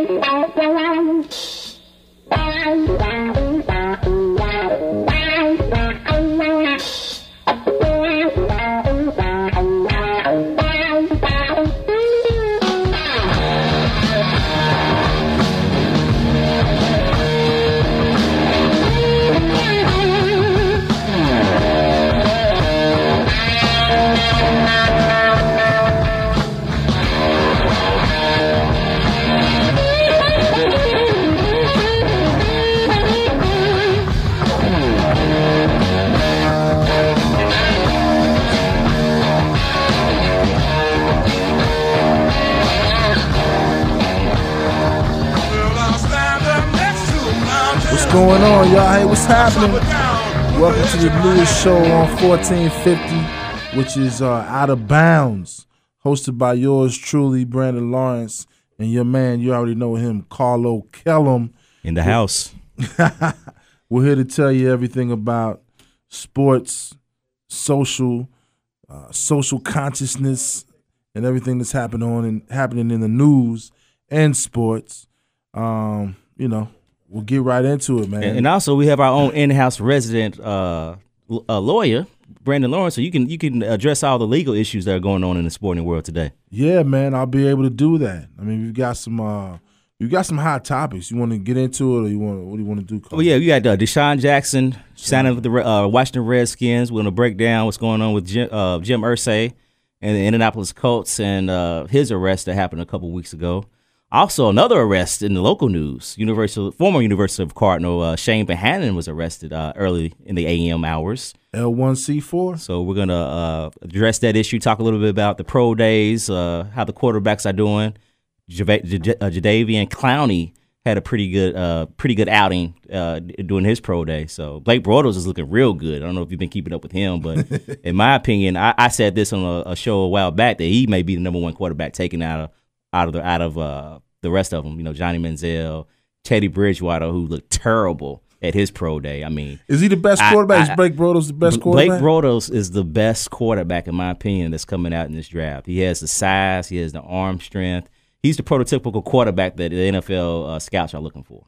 What's going on, y'all? Hey, what's happening? Welcome to the newest show on 1450, which is uh, Out of Bounds, hosted by yours truly, Brandon Lawrence, and your man, you already know him, Carlo Kellum. in the house. We're here to tell you everything about sports, social, uh, social consciousness, and everything that's happening on and happening in the news and sports. Um, you know, we'll get right into it, man. And, and also, we have our own in-house resident uh, uh, lawyer, Brandon Lawrence. So you can you can address all the legal issues that are going on in the sporting world today. Yeah, man, I'll be able to do that. I mean, we've got some uh you got some hot topics. You want to get into it, or you want what do you want to do? Carl? Well, yeah, you got uh, DeSean Jackson signing with the uh, Washington Redskins. We're gonna break down what's going on with Jim, uh, Jim Irsay and the Indianapolis Colts and uh, his arrest that happened a couple weeks ago. Also, another arrest in the local news. Universal, former University of Cardinal uh, Chane Behanan was arrested uh, early in the AM hours. L one C four. So we're gonna uh, address that issue. Talk a little bit about the pro days, uh, how the quarterbacks are doing. Java- J- uh, Jadeveon Clowney had a pretty good, uh, pretty good outing uh, doing his pro day. So Blake Bortles is looking real good. I don't know if you've been keeping up with him, but in my opinion, I, I said this on a, a show a while back that he may be the number one quarterback taken out of out of the out of uh, the rest of them. You know, Johnny Manziel, Teddy Bridgewater, who looked terrible at his pro day. I mean, Is he the best quarterback? I- is Blake Bortles the best Blake quarterback? Bortles is the best quarterback in my opinion that's coming out in this draft. He has the size, he has the arm strength. He's the prototypical quarterback that the NFL uh, scouts are looking for.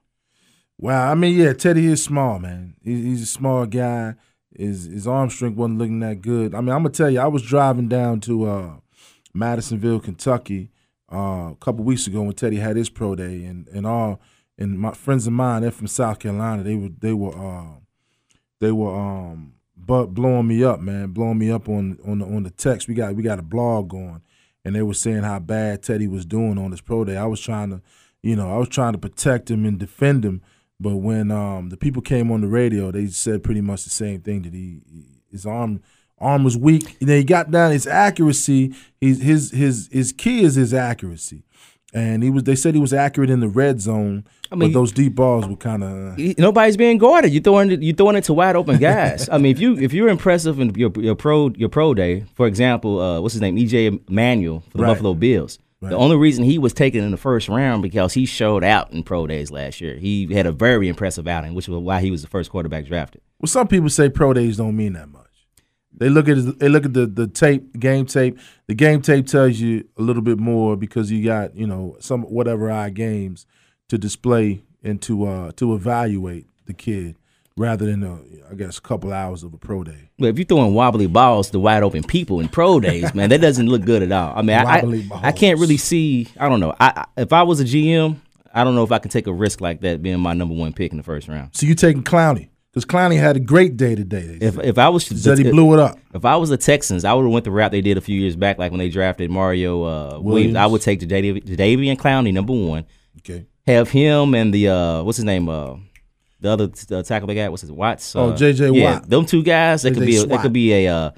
Wow, I mean, yeah, Teddy is small, man. He, he's a small guy. His his arm strength wasn't looking that good. I mean, I'm gonna tell you, I was driving down to uh, Madisonville, Kentucky, uh, a couple weeks ago when Teddy had his pro day, and and all and my friends of mine, they're from South Carolina. They were they were uh, they were um, but blowing me up, man, blowing me up on on the on the text. We got we got a blog going, and they were saying how bad Teddy was doing on his pro day. I was trying to, you know, I was trying to protect him and defend him. But when um, the people came on the radio, they said pretty much the same thing that he his arm arm was weak. And then he got down his accuracy. His his his his key is his accuracy, and he was. They said he was accurate in the red zone, I mean- but those deep balls were kind of. Nobody's being guarded. You throwing you throwing it to wide open guys. I mean, if you if you're impressive in your your pro your pro day, for example, uh, what's his name, EJ Manuel for the Right. Buffalo Bills. The only reason he was taken in the first round because he showed out in pro days last year. He had a very impressive outing, which was why he was the first quarterback drafted. Well, some people say pro days don't mean that much. They look at they look at the the tape, game tape. The game tape tells you a little bit more because you got you know some whatever eye games to display and to uh to evaluate the kid rather than uh, I guess a couple hours of a pro day. But if you're throwing wobbly balls to wide open people in pro days, man, that doesn't look good at all. I mean, I, I, I can't really see. I don't know. I, I if I was a GM, I don't know if I can take a risk like that being my number one pick in the first round. So you taking Clowney because Clowney had a great day today. If if I was said he blew it up. If I was the Texans, I would have went the route they did a few years back, like when they drafted Mario uh, Williams. Williams. I would take Jadeveon Jadeveon Clowney number one, Okay. have him and the uh, what's his name, uh, the other t- uh, tackle they got, what's his Watts? Oh, uh, J.J. Yeah, Watt. them two guys. That could be a, that could be a, uh,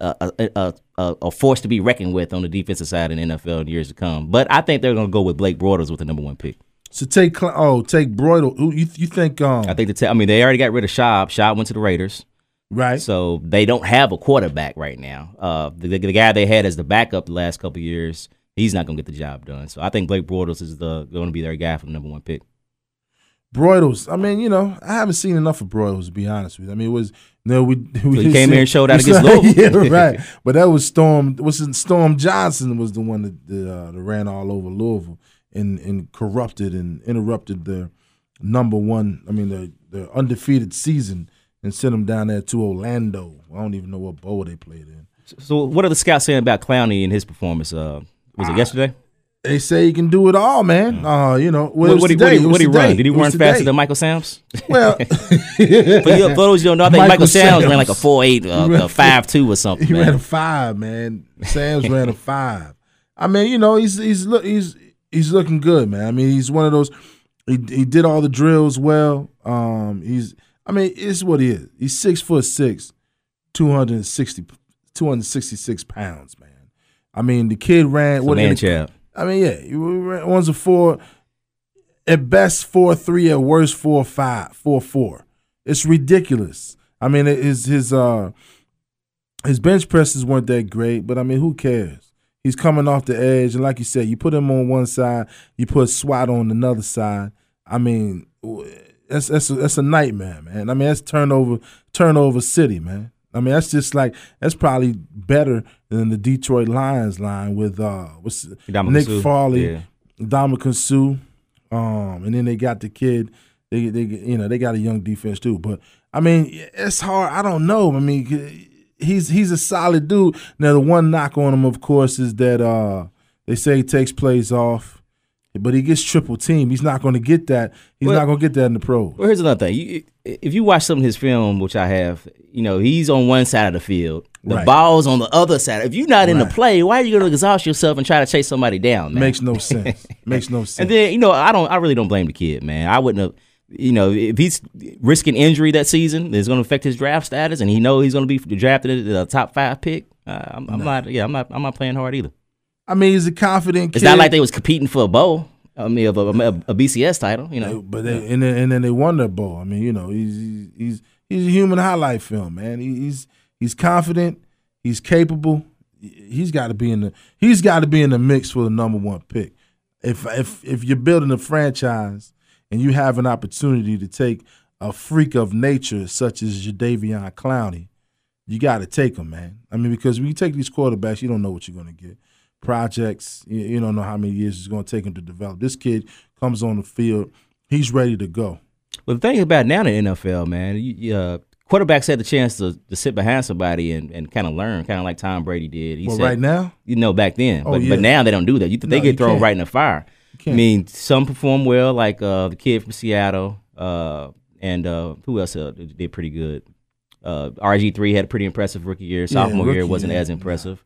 a, a, a, a a force to be reckoned with on the defensive side in the NFL in years to come. But I think they're going to go with Blake Bortles with the number one pick. So take oh take Broidel. Who you you think um I think the te- I mean they already got rid of Schaub. Schaub went to the Raiders. right? So they don't have a quarterback right now. Uh, the, the, the guy they had as the backup the last couple of years, he's not going to get the job done. So I think Blake Bortles is the going to be their guy for the number one pick. Broyles. I mean, you know, I haven't seen enough of Broyles to be honest with you. I mean, it was no, we, we he came here and showed out against Louisville. yeah, right. But that was Storm. Was Storm Johnson was the one that, that, uh, that ran all over Louisville and and corrupted and interrupted their number one. I mean, the the undefeated season and sent them down there to Orlando. I don't even know what bowl they played in. So, what are the scouts saying about Clowney and his performance? Uh, was it yesterday? They say he can do it all, man. Uh, you know, well, Mm. What, what, today. he, what, he run? Did he run faster than Michael Sam's? Well, for, you, for those you don't know, I think Michael, Michael Sam's ran like a four eight, uh, ran a five two or something. he man. ran a five, man. Sam's ran a five. I mean, you know, he's he's look he's he's looking good, man. I mean, he's one of those. He he did all the drills well. Um, he's I mean, it's what he is. He's six foot six, 260, 266 pounds, man. I mean, the kid ran. It's what man child. I mean, yeah, he ran- one's a four, at best four three, at worst four five, four four. It's ridiculous. I mean, his his uh his bench presses weren't that great, but I mean, who cares? He's coming off the edge, and like you said, you put him on one side, you put SWAT on another side. I mean, that's that's a, that's a nightmare, man. I mean, that's turnover turnover city, man. I mean, that's just like that's probably better than the Detroit Lions line with uh what's Nick Suh, Fairley, yeah. Dominican Suh, um, and then they got the kid. They, they, you know, they got a young defense too. But I mean, it's hard. I don't know. I mean, he's he's a solid dude. Now, the one knock on him, of course, is that uh, they say he takes plays off, but he gets triple team. He's not going to get that. He's Well- not going to get that in the pros. Well, here's another thing. You, if you watch some of his film, which I have, you know, he's on one side of the field. The Right. ball's on the other side. If you're not in the play, why are you going to exhaust yourself and try to chase somebody down, man? Makes no sense. Makes no sense. And then you know, I don't, I really don't blame the kid, man. I wouldn't have, you know, if he's risking injury that season, it's going to affect his draft status, and he know he's going to be drafted as a top five pick. Uh, I'm, I'm not, yeah, I'm not, I'm not playing hard either. I mean, he's a confident kid. It's not like they was competing for a bowl. I mean, of a, a, a BCS title, you know. But they, and then and then they won their bowl. I mean, you know, he's he's he's, he's a human highlight film, man. He's he's confident. He's capable. He's got to be in the he's got to be in the mix for the number one pick. If if if you're building a franchise and you have an opportunity to take a freak of nature such as Jadeveon Clowney, you got to take him, man. I mean, because when you take these quarterbacks, you don't know what you're going to get. Projects, you, don't know how many years it's going to take him to develop. This kid comes on the field, he's ready to go. Well, the thing about now in the NFL, man, you, you, uh, quarterbacks had the chance to, to sit behind somebody and, and kind of learn, kind of like Tom Brady did. He Well, said, right now, you know, back then, Oh, but yeah. but now they don't do that. You, they No, get thrown right in the fire. I can't. mean, some perform well, like uh, the kid from Seattle, uh, and uh, who else uh, did pretty good. Uh, RG three had a pretty impressive rookie year. Sophomore year rookie, wasn't yeah. as impressive,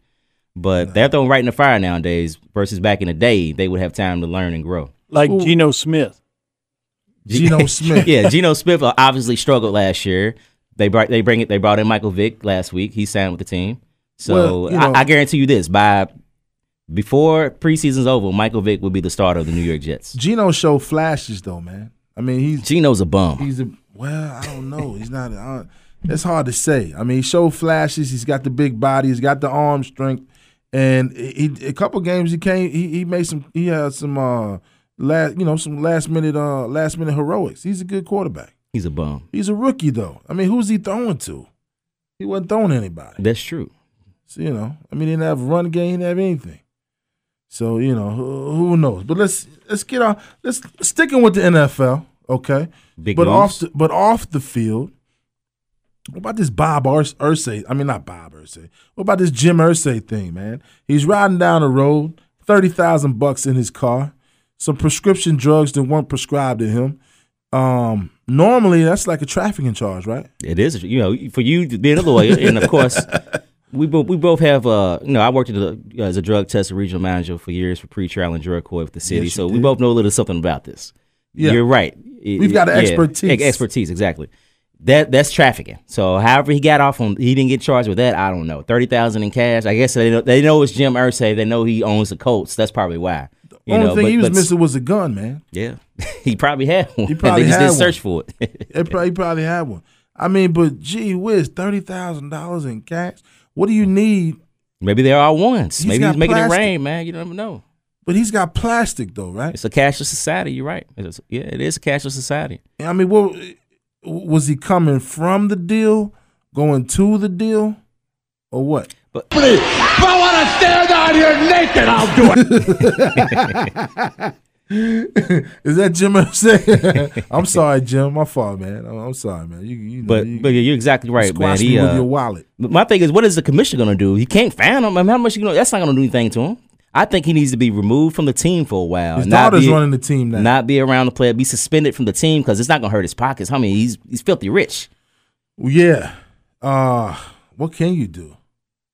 but they're thrown right in the fire nowadays. Versus back in the day, they would have time to learn and grow. like Geno Smith. Geno Smith. yeah, Geno Smith uh, obviously struggled last year. They brought they bring it. They brought in Michael Vick last week. He signed with the team. So Well, you know- I, I guarantee you this: by before preseason's over, Michael Vick will be the starter of the New York Jets. Geno show flashes though, man. I mean, he's Geno's a bum. he's a well, I don't know. He's not. Uh, it's hard to say. I mean, he showed flashes. He's got the big body. He's got the arm strength, and he a couple games he came. He, he made some. He had some uh last you know some last minute uh last minute heroics. He's a good quarterback. He's a bum. He's a rookie though. I mean, who's he throwing to? He wasn't throwing to anybody. That's true. So, you know, I mean, he didn't have a run game, he didn't have anything. So you know, who, who knows? But let's let's get on. Let's sticking with the NFL, okay? Big but off the, but off the field. What about this Bob Urs- Irsay? I mean, not Bob Irsay. What about this Jim Irsay thing, man? He's riding down the road, thirty thousand bucks in his car, some prescription drugs that weren't prescribed to him. Um, normally that's like a trafficking charge, right? It is, you know, for you being a lawyer, and of course, we both we both have. Uh, you know, I worked a, as a drug test regional manager for years for pretrial and drug court with the city, Yes, so we both know a little something about this. Yeah. You're right. It- We've got expertise. ex- expertise, exactly. That that's trafficking. So, however he got off on, he didn't get charged with that. I don't know. Thirty thousand in cash. I guess they know, they know it's Jim Irsay. They know he owns the Colts. That's probably why. You Only know, thing but- he was missing was a gun, man. Yeah, he probably had one. He probably had didn't one. search for it. It he probably had one. I mean, but gee whiz, thirty thousand dollars in cash. What do you need? Maybe there are all ones. He's Maybe he's making plastic. it rain, man. You never know. But he's got plastic though, right? It's a cashless society. You're right. It's, yeah, it is a cashless society. I mean, what was he coming from the deal, going to the deal, or what? But If I want to stand out here naked, I'll do it. Is that Jim? saying? I'm sorry, Jim. My fault, man. I'm, sorry, man. You, you know, but you, but you're exactly right, man. He, uh, your wallet. But my thing is, what is the commissioner going to do? He can't fan him. I mean, how much you know? That's not going to do anything to him. I think he needs to be removed from the team for a while. His not daughter's be- running the team now. Not be around the player. Be suspended from the team because it's not going to hurt his pockets. I mean, he's he's filthy rich. yeah. Uh, what can you do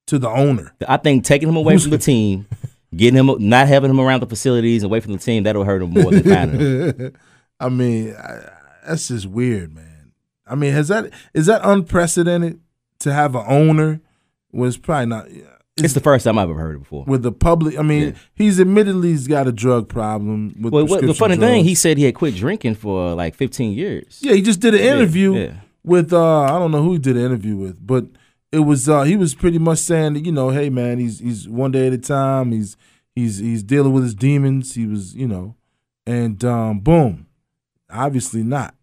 to the owner? I think taking him away from the team, getting him, not having him around the facilities, away from the team, that'll hurt him more than finding him. I mean, I, that's just weird, man. I mean, has that is that unprecedented to have an owner? Was probably not. It's the first time I've ever heard it before. with the public. I mean, Yeah. he's admittedly he's got a drug problem. With Well, what, the funny thing, he said he had quit drinking for like 15 years. yeah, he just did an interview yeah. with uh I don't know who he did an interview with, but it was uh he was pretty much saying that you know, hey man, he's he's one day at a time. He's he's he's dealing with his demons. He was you know, and um boom, obviously not.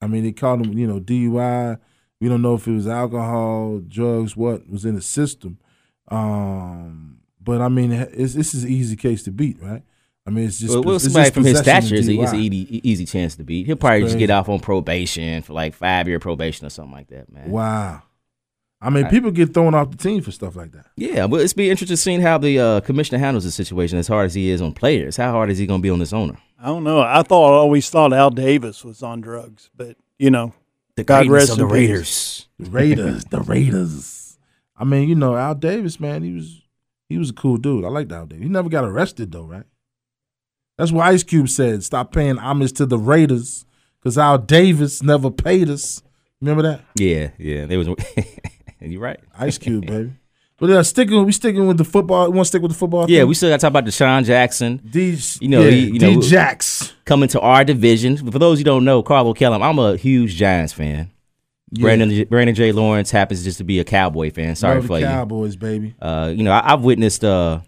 I mean, they called him you know DUI. We don't know if it was alcohol, drugs, what was in the system. Um, but I mean, this is an easy case to beat, right? I mean, it's just Well, well somebody from his stature is an easy, easy chance to beat. He'll probably just get off on probation for like five year probation or something like that, man. Wow. I mean, people get thrown off the team for stuff like that. Yeah, but it's be interesting seeing how the uh, commissioner handles the situation. As hard as he is on players, how hard is he going to be on this owner? I don't know. I thought I always thought Al Davis was on drugs, but you know, The God greatness rest of the. Raiders. The Raiders, the Raiders. I mean, you know, Al Davis, man, he was he was a cool dude. I liked Al Davis. He never got arrested though, right? That's what Ice Cube said. Stop paying homage to the Raiders because Al Davis never paid us. Remember that? Yeah, yeah, they was. You're right. Ice Cube, baby. But uh, sticking, we sticking with the football. We want to stick with the football? Yeah, thing? we still got to talk about DeSean Jackson D, you know, yeah, he- you know- D Jax. coming to our division. For those who don't know, Carlo Kellum, I'm a huge Giants fan. Brandon Brandon J. Lawrence happens just to be a Cowboy fan. Sorry Love the for you. Cowboys, baby. Uh, you know, I, I've witnessed uh,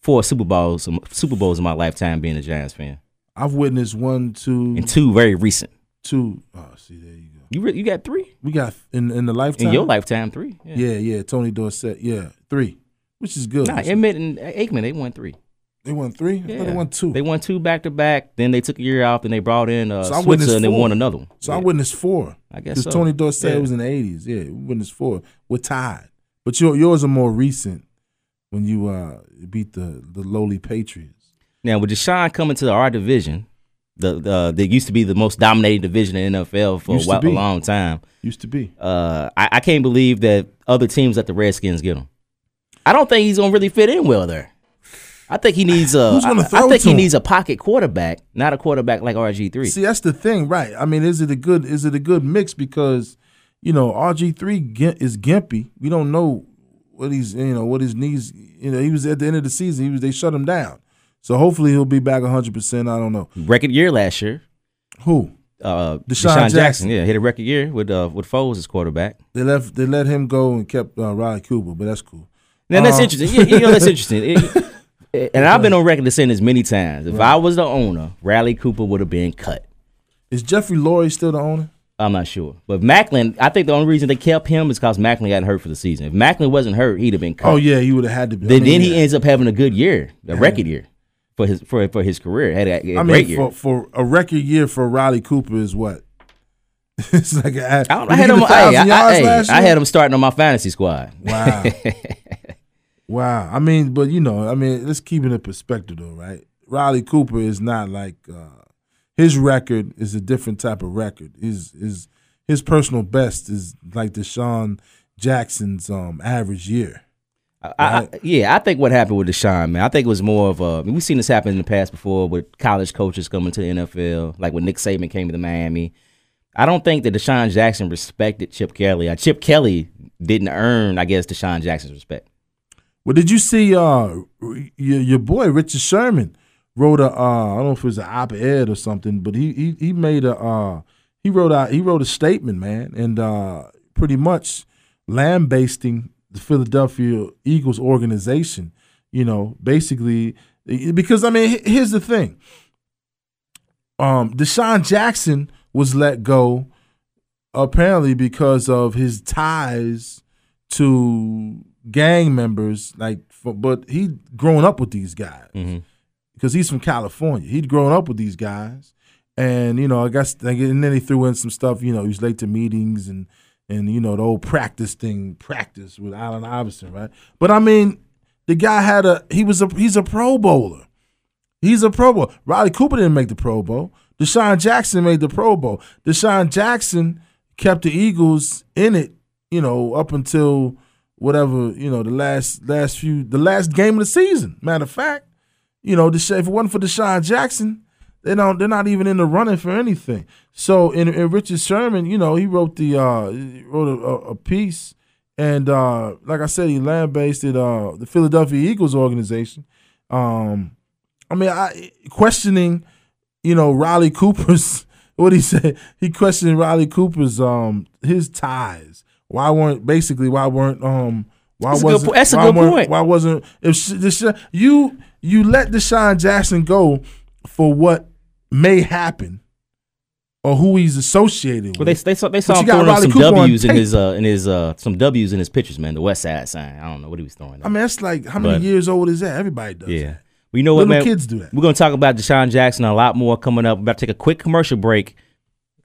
four Super Bowls, Super Bowls in my lifetime being a Giants fan, I've witnessed one, two, and two very recent. two. Oh, see, there you. You re- you got three We got in in the lifetime. in your lifetime, three. Yeah. Yeah, yeah. Tony Dorsett. Yeah, three, which is good. Nah, Emmitt and Aikman, they won three. they won three. I Yeah. thought they won two. They won two back to back. Then they took a year off. Then they brought in uh, So Switzer and four. won another one. so Yeah. I witnessed four. I guess Because so. Tony Dorsett Yeah. was in the eighties. Yeah, we witnessed four. We're tied, but your yours are more recent when you uh beat the the lowly Patriots. Now with DeSean coming to our division, the the that used to be the most dominating division in NFL for a, while, a long time. Used to be. Uh, I, I can't believe that other teams let the Redskins get him. I don't think he's gonna really fit in well there. I think he needs a. Who's gonna throw I- I, think he him? needs a pocket quarterback, not a quarterback like RG three. See, that's the thing, right? I mean, is it a good is it a good mix because you know RG three is gimpy. We don't know what he's you know what his knees. You know, he was at the end of the season. He was they shut him down. So hopefully he'll be back hundred percent. I don't know Record year last year. who Uh, DeSean DeSean, Jackson. Jackson. yeah, hit a record year with uh, with Foles as quarterback. they left. They let him go and kept uh, Riley Cooper, but that's cool. Now that's Uh, interesting. Yeah, you know that's interesting. It- and I've been on record to saying this many times. If I was the owner, Riley Cooper would have been cut. Is Jeffrey Lurie still the owner? I'm not sure, but Maclin. I think the only reason they kept him is because Maclin got hurt for the season. If Maclin wasn't hurt, he'd have been cut. Oh yeah, he would have had to be. I Then, mean, then he ends up having a good year, a record year for his for for his career. Had a, a I mean, for for a record year for Riley Cooper is what? it's like I, had him. Hey, I, yards hey, last I had him starting on my fantasy squad. Wow. wow. I mean, but you know, I mean, let's keep it in perspective though, right? Riley Cooper is not like uh his record is a different type of record. His his his personal best is like DeSean Jackson's um average year. I, I, yeah, I think what happened with DeSean, man, I think it was more of a. We've seen this happen in the past before with college coaches coming to the NFL, like when Nick Saban came to Miami. I don't think that DeSean Jackson respected Chip Kelly. Uh, Chip Kelly didn't earn, I guess, DeSean Jackson's respect. Well, did you see uh your your boy Richard Sherman wrote a uh I don't know if it was an op-ed or something, but he he he made a uh he wrote out he wrote a statement, man, and uh pretty much lambasting the Philadelphia Eagles organization. You know, basically Because I mean, here's the thing. Um, DeSean Jackson was let go apparently because of his ties to gang members. Like, but he'd grown up with these guys because he's from California. He'd grown up with these guys, and you know, I guess, and then he threw in some stuff. You know, he was late to meetings and and you know the old practice thing, practice with Allen Iverson, right? But I mean, the guy had a he was a he's a Pro Bowler. He's a Pro Bowl. Riley Cooper didn't make the Pro Bowl. DeSean Jackson made the Pro Bowl. DeSean Jackson kept the Eagles in it, you know, up until whatever, you know, the last last few the last game of the season. Matter of fact, you know, if it wasn't for DeSean Jackson, they don't they're not even in the running for anything. So in, in Richard Sherman, you know, he wrote the uh he wrote a, a, a piece and uh like I said, he lambasted uh the Philadelphia Eagles organization. Um I mean, I questioning, you know, Riley Cooper's what he said. He questioned Riley Cooper's um his ties. Why weren't basically why weren't um why That's wasn't po- that's a why good point. Why wasn't if you you let DeSean Jackson go for what may happen or who he's associated Well, they with? they saw they saw him throwing up some Cooper W's in tape. his uh in his uh some W's in his pictures, man. The West Side sign. I don't know what he was throwing. I mean, that's like how many But- years old is that? Everybody does. yeah. that. Well, you know what, Little man? kids do that. We're gonna talk about DeSean Jackson a lot more coming up. We're about to take a quick commercial break.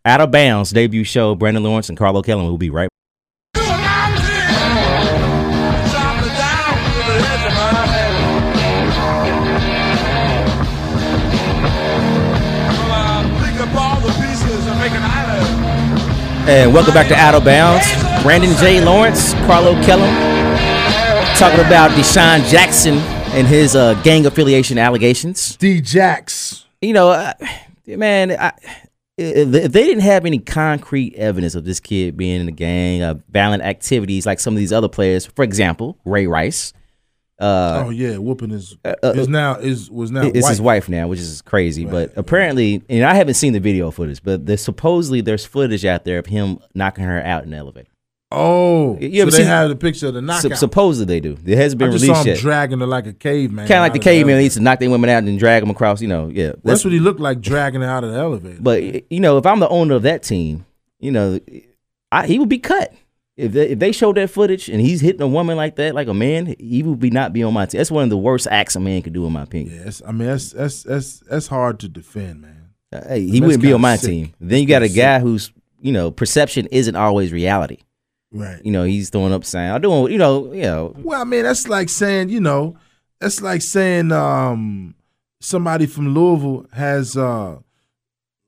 Out of bounds debut show. Brandon Lawrence and Carlo Kellum will be right. And welcome back to Out of Bounds. Brandon J. Lawrence, Carlo Kellum, talking about DeSean Jackson and his uh, gang affiliation allegations. D Jax. You know, uh, man, I, if they didn't have any concrete evidence of this kid being in the gang, uh, violent activities like some of these other players, for example, Ray Rice, uh, oh yeah, whooping is uh, is now is was now it's white. his wife now, which is crazy. Right, but apparently, and I haven't seen the video footage, but there's supposedly there's footage out there of him knocking her out in the elevator. Oh, You ever so they seen- have the picture of the knockout. suppously they do. It hasn't I been just saw released him yet. dragging her like a caveman. Kind of like the caveman elevator. used to knock their women out and drag them across. You know, yeah. That's what he looked like dragging her out of the elevator. But you know, if I'm the owner of that team, you know, I, he would be cut. If they, if they showed that footage and he's hitting a woman like that, like a man, he would be not be on my team. That's one of the worst acts a man could do, in my opinion. yes, I mean that's that's that's that's hard to defend, man. Uh, Hey, he wouldn't be on my sick. team. Then you got a guy who's you know perception isn't always reality. Right. You know, he's throwing up. I'm doing you know you know Well, I mean that's like saying you know that's like saying um somebody from Louisville has uh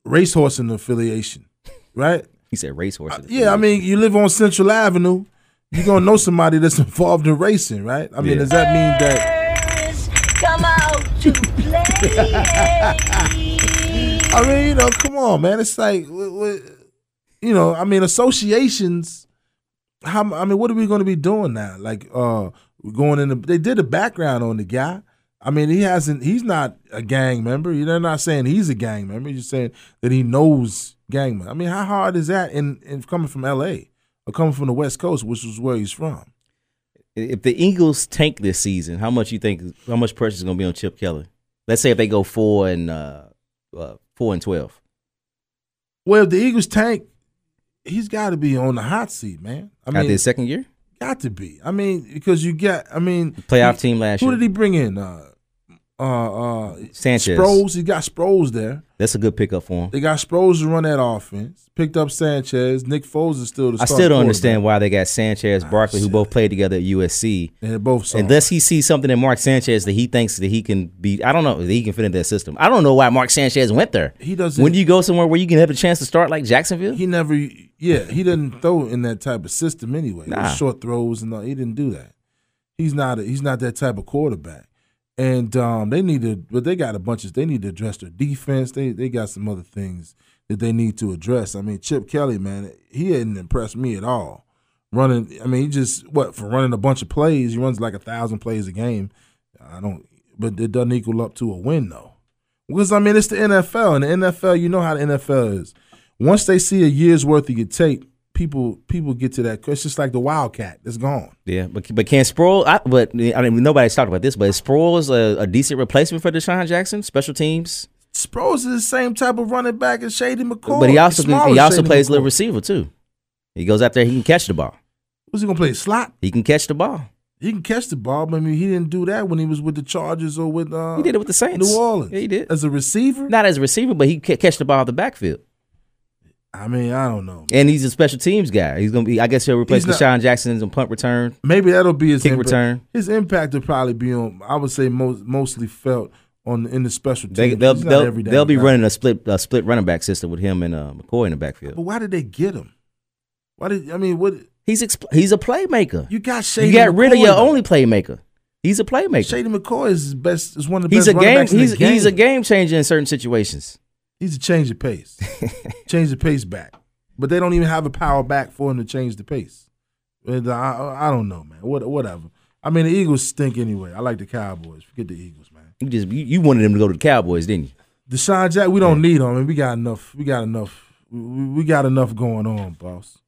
racehorse affiliation, right? He said racehorse. Uh, Yeah, I mean, you live on Central Avenue, you're gonna know somebody that's involved in racing, right? I mean, Yeah. does that mean that? Come out to play. I mean, you know, come on, man. It's like, wh- wh- you know, I mean, associations. How I mean, what are we going to be doing now? Like, uh, we're going in. The, they did a background on the guy. I mean, he hasn't. He's not a gang member. They're not saying he's a gang member. You're just saying that he knows gang members. I mean, how hard is that in, in coming from L.A. or coming from the West Coast, which is where he's from? if the Eagles tank this season, how much you think? How much pressure is going to be on Chip Kelly? Let's say if they go four and uh, uh, four and twelve. Well, if the Eagles tank, he's got to be on the hot seat, man. I After mean, his second year, got to be. I mean, because you get. I mean, playoff he- team last Who year. Who did he bring in? Uh, uh, uh, Sanchez. Sproles. He got Sproles there. That's a good pickup for him. They got Sproles to run that offense. Picked up Sanchez. Nick Foles is still the. Starter. I still don't understand why they got Sanchez, Barkley, who both played together at USC. And they're both. Unless he sees something in Mark Sanchez that he thinks that he can be, I don't know, that he can fit in that system. I don't know why Mark Sanchez went there. He doesn't- When do you go somewhere where you can have a chance to start like Jacksonville? he never. Yeah, he didn't throw in that type of system anyway. Nah. Short throws and all. He didn't do that. He's not. A, he's not that type of quarterback. And um, they need to, but they got a bunch of. They need to address their defense. They they got some other things that they need to address. I mean, Chip Kelly, man, he hadn't impressed me at all. Running, I mean, he just what for running a bunch of plays. He runs like a thousand plays a game. I don't, but it doesn't equal up to a win though. Because I mean, it's the NFL, and the NFL, you know how the NFL is. Once they see a year's worth of your tape, people people get to that. It's just like the Wildcat. It's gone. Yeah, but but can Sproles? I, but I mean, nobody's talked about this, but is Sproles a, a decent replacement for DeSean Jackson? Special teams, Sproles is the same type of running back as Shady McCoy. but he also he also Shady plays McCoy. little receiver too. He goes out there, he can catch the ball. What's he gonna play? Slot? He can catch the ball. He can catch the ball, but I mean, he didn't do that when he was with the Chargers or with uh, He did it with the Saints. New Orleans. Yeah, he did. as a receiver. Not as a receiver, but he can catch the ball out the backfield. I mean, I don't know. And he's a special teams guy. He's gonna be. I guess he'll replace not- DeSean Jackson on punt return. Maybe that'll be his Kick impact. return. His impact will probably be on. I would say most mostly felt on in the special teams. they'll they'll, every they'll be guy. running a split a split running back system with him and uh, McCoy in the backfield. But why did they get him? Why did I mean? What He's he's a playmaker. you got? Shady You got rid of your though. only playmaker. He's a playmaker. Shady McCoy is best. Is one of the he's best a running game. backs He's game. he's a game changer in certain situations. He's a change the pace. change the pace back. But they don't even have a power back for him to change the pace. And I, I, don't know, man. What, whatever. I mean, the Eagles stink anyway. I like the Cowboys. Forget the Eagles, man. You just you, you wanted them to go to the Cowboys, didn't you? DeSean Jack, we don't need him. I mean, we got enough. We got enough. We, we got enough going on, boss.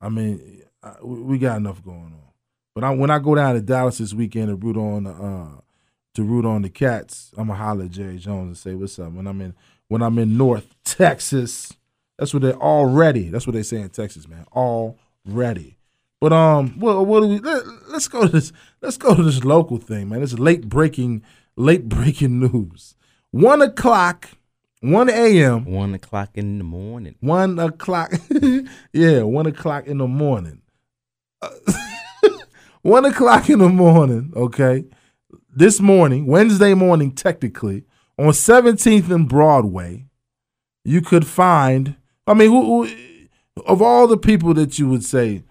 I mean, I- we we got enough going on. But I, when I go down to Dallas this weekend to root on the uh, to root on the Cats, I'm gonna holler at Jerry Jones and say, "What's up?" When I'm in when I'm in North Texas, that's what they already. That's what they say in Texas, man. Already. But um, well, what do we? Let, let's go to this. Let's go to this local thing, man. It's late breaking, late breaking news. One o'clock, one a.m. One o'clock in the morning. One o'clock. yeah, one o'clock in the morning. Uh, one o'clock in the morning, okay? This morning, Wednesday morning, technically, on 17th and Broadway, you could find, I mean, who, who, of all the people that you would say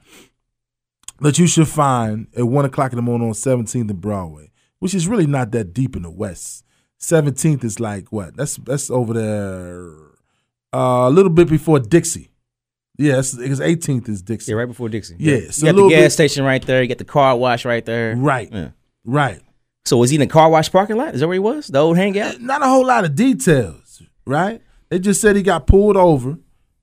that you should find at one o'clock in the morning on 17th and Broadway, which is really not that deep in the West. 17th is like what? That's that's over there uh, a little bit before Dixie. Yes, because 18th is Dixie. Yeah, right before Dixie. Yeah, you so a got the gas bit- station right there. You got the car wash right there. Right. Yeah. Right. So was he in the car wash parking lot? Is that where he was? The old hangout? Eh, not a whole lot of details, right? They just said he got pulled over.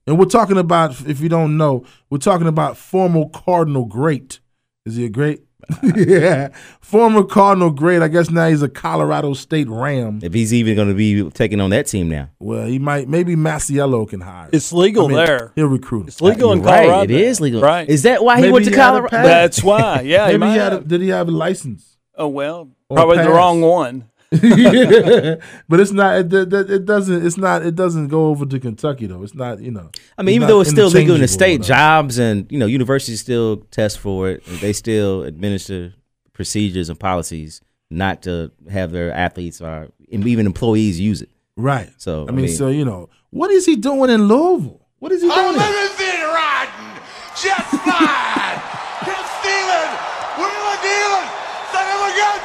And we're talking about, if you don't know, we're talking about former Cardinal great. Is he a great? yeah. Former Cardinal great. I guess now he's a Colorado State Ram. If he's even going to be taking on that team now. Well, he might, maybe Masiello can hire. him. It's legal I mean, there. He'll recruit him. It's legal in You're right. Colorado. It is legal. Right. Is that why he went to he Colorado? That's why. Yeah. Maybe he might had a, did he have a license? oh well, Or probably the wrong one. but it's not. It, it, it doesn't. It's not. It doesn't go over to Kentucky though. It's not. You know. I mean, even though it's still legal in the state, jobs and you know universities still test for it. They still administer procedures and policies not to have their athletes or even employees use it. Right. So, I I mean, mean- so you know, what is he doing in Louisville? What is he doing? there? Limousine riding, jet flying, hip stealing, wheeling dealing, son of a gun.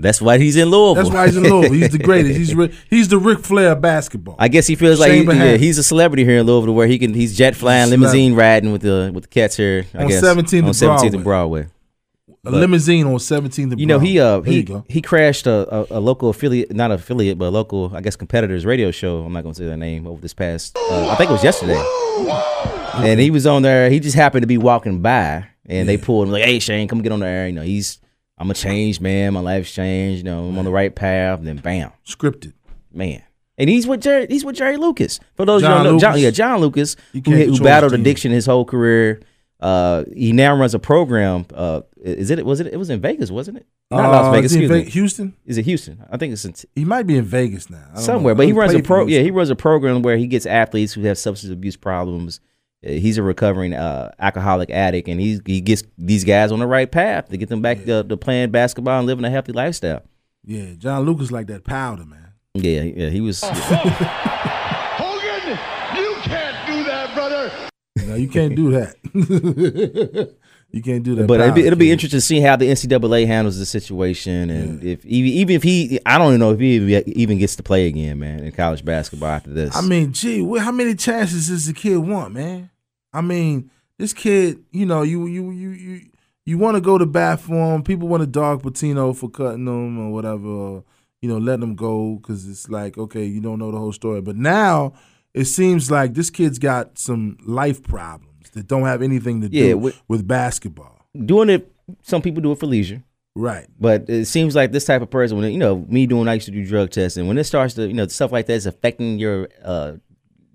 That's why he's in Louisville. That's why he's in Louisville. He's the greatest. He's he's the Ric Flair of basketball. I guess he feels like he, yeah, he's a celebrity here in Louisville, where he can he's jet flying, He's limousine riding with the with the cats here. I On guess 17th on 17th and Broadway. a limousine on 17th. You know, he uh he he crashed a, a, a local affiliate, not affiliate, but a local I guess competitor's radio show. I'm not gonna say their name over this past. Uh, I think it was yesterday, and he was on there. He just happened to be walking by, and they pulled him like, "Hey Chane, come get on the air." You know, he's I'm a changed man. My life's changed. You know, I'm on the right path. And then bam, scripted. man. And he's with Jerry. He's with Jerry Lucas. For those John who don't know, John, Lucas. yeah, John Lucas, who, who battled addiction his whole career. Uh, he now runs a program. Uh, is it? Was it? It was in Vegas, wasn't it? Not Uh, Las Vegas. Excuse Ve- me. Houston. Is it Houston? I think it's in He might be in Vegas now. Somewhere, know. but he runs a pro. Yeah, he runs a program where he gets athletes who have substance abuse problems. Uh, he's a recovering uh, alcoholic addict, and he he gets these guys on the right path to get them back to, to playing basketball and living a healthy lifestyle. Yeah, John Lucas like that powder, man. Yeah, yeah, he was. Hogan, you can't do that, brother. No, you can't do that. you can't do that. But it'll be, it'll be interesting to see how the NCAA handles the situation, and if even even if he, I don't even know if he even- gets to play again, man, in college basketball after this. I mean, gee, how many chances does the kid want, man? I mean, this kid, you know, you you you you you want to go to bat for him. People want to dog Pitino for cutting him or whatever, or, you know, letting him go because it's like, okay, you don't know the whole story. But now it seems like this kid's got some life problems that don't have anything to do Yeah, we- with basketball. Doing it, some people do it for leisure. Right. But it seems like this type of person, when it- you know, me doing, I used to do drug testing. When it starts to, you know, stuff like that is affecting your, uh,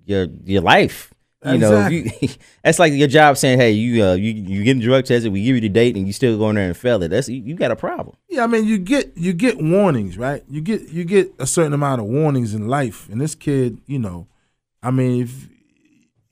your, your life. You know, if you, that's like your job saying, "Hey, you, uh, you, you getting drug tested. We give you the date, and you still go in there and fail it. That's you, you got a problem." Yeah, I mean, you get you get warnings, right? You get you get a certain amount of warnings in life, and this kid, you know, I mean, if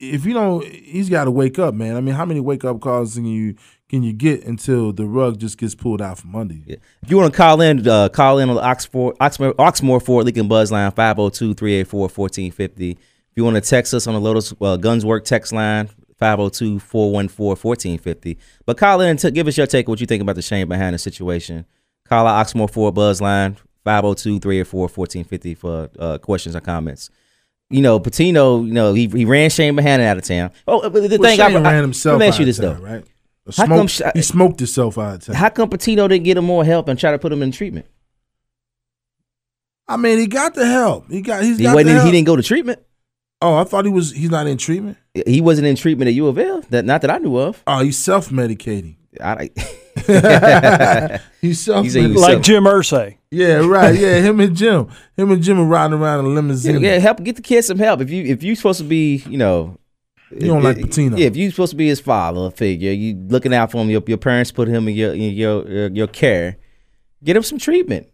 if you don't, he's got to wake up, man. I mean, how many wake up calls can you can you get until the rug just gets pulled out from under you? Yeah. If you want to call in, uh, call in on the Oxford, Oxmoor, Oxmoor Ford Lincoln Buzz line 502-384-1450. If you want to text us on the Lotus uh, Guns Work text line 502-414-1450. But call in and t- give us your take what you think about the shame behind the situation. Call our Oxmoor Ford Buzz line 502-384-1450 for uh, questions or comments. You know, Pitino, you know, he, he ran Chane Behanan out of town. Oh, but the Well, thing I, Chane I, ran himself. let me ask you this town, though. right? How come Sh- he smoked himself out of town. How come Pitino didn't get him more help and try to put him in treatment? I mean, he got the help. He got. He's He got wasn't. the in- help. he didn't go to treatment. Oh, I thought he was. He's not in treatment. He wasn't in treatment at U of L. That not that I knew of. Oh, he's self medicating. I, He's self He's. Like So- Jim Irsay. Yeah, right. Yeah, him and Jim. Him and Jim are riding around in a limousine. yeah, help get the kid some help. If you if you supposed to be, you know, You don't like Pitino. Yeah, if you're supposed to be his father figure, you looking out for him. Your your parents put him in your in your your, your care. Get him some treatment.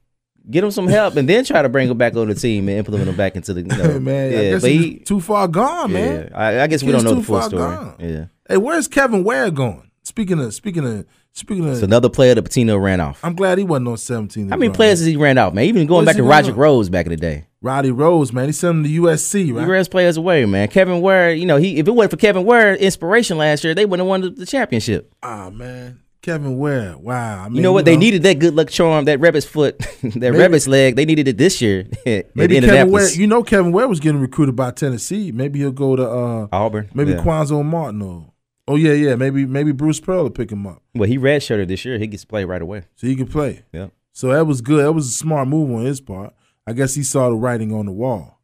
Get him some help, and then try to bring him back on the team and implement him back into the. You know, man, yeah, I guess but he's he, too far gone, yeah, man. I, I guess we don't know too the full far story. gone. Yeah, Hey, where's Kevin Ware going? Speaking of speaking of speaking of, it's another player that Pitino ran off. I'm glad he wasn't on 17. How many players has he ran out, man? Even going back to Roger out? Rose back in the day. Roddy Rose, man, he sent him to USC, He right? ran his players away, man. Kevin Ware, you know, he if it wasn't for Kevin Ware inspiration last year, they wouldn't have won the, championship. Ah, man, Kevin Ware. Wow. I mean, you know what? They needed that good luck charm, that rabbit's foot, that rabbit's leg. They needed it this year maybe Kevin Ware. You know, Kevin Ware was getting recruited by Tennessee. Maybe he'll go to uh, Auburn. maybe yeah. Cuonzo Martin or oh yeah, yeah. Maybe maybe Bruce Pearl will pick him up Well, he redshirted this year. He gets to play right away. so he can play. Yeah. So that was good. That was a smart move on his part. I guess he saw the writing on the wall.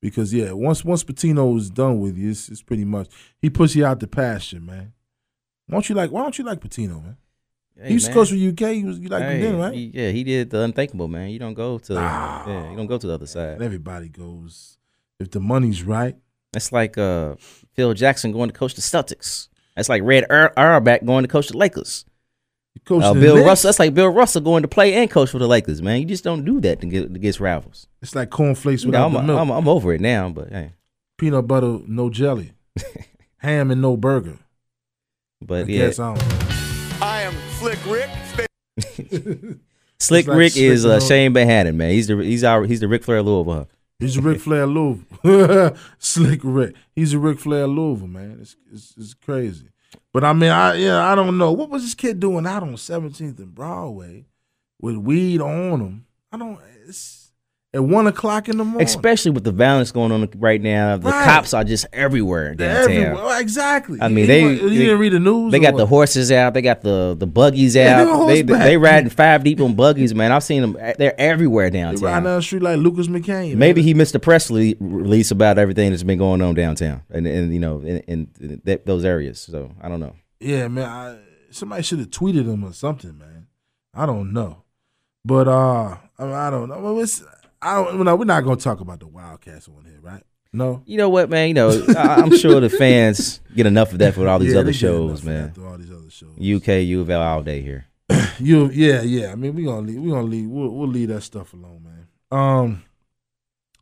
Because yeah, once once Pitino was done with you, it's, it's pretty much he puts you out the pasture, man. Why don't you like why don't you like Pitino, man? Hey, he used to man. coach for UK. He was you like him Hey, then, right? he- yeah, he did the unthinkable, man. You don't go to yeah, you don't go to the other side. everybody goes if the money's right. That's like uh, Phil Jackson going to coach the Celtics. That's like Red Auer- Auerbach going to coach the Lakers. You coach Uh, Bill Knicks. Russell. That's like Bill Russell going to play and coach for the Lakers, man. You just don't do that to get against rivals. It's like cornflakes You know, without I'm, the milk. I'm, I'm over it now, but hey, Peanut butter, no jelly. Ham and no burger. but I yeah, guess I don't know. I am Slick Rick. Slick like Rick is Slick uh, Chane Behanan, man. He's the he's our he's the Ric Flair of Louisville. He's a Ric Flair Louisville. Slick Rick. He's a Ric Flair Louisville, man. It's, it's it's crazy. But I mean, I yeah, I don't know. What was this kid doing out on 17th and Broadway with weed on him? I don't. It's at one o'clock in the morning. Especially with the violence going on right now, the Right. cops are just everywhere downtown. everywhere. Exactly. I mean, You- they- you, they- didn't read the news. They got the horses out. They got the the buggies Yeah, out. on they they riding five deep on buggies, man. I've seen them. They're everywhere They ride downtown. down the street like Lucas McCain. Maybe man. he missed a press release about everything that's been going on downtown, and, and you know, in, in that, those areas. So I don't know. Yeah, man. I, somebody should have tweeted him or something, man. I don't know, but uh, I, mean, I don't know. It's, I don't. No, we're not gonna talk about the Wildcats on here, right? No. You know what, man? You know, I, I'm sure the fans get enough of that for all these Yeah, other they get enough shows, man. through All these other shows. UK, U of L all day here. You, yeah, yeah. I mean, we're gonna leave. We gonna leave. We'll, we'll leave that stuff alone, man. Um,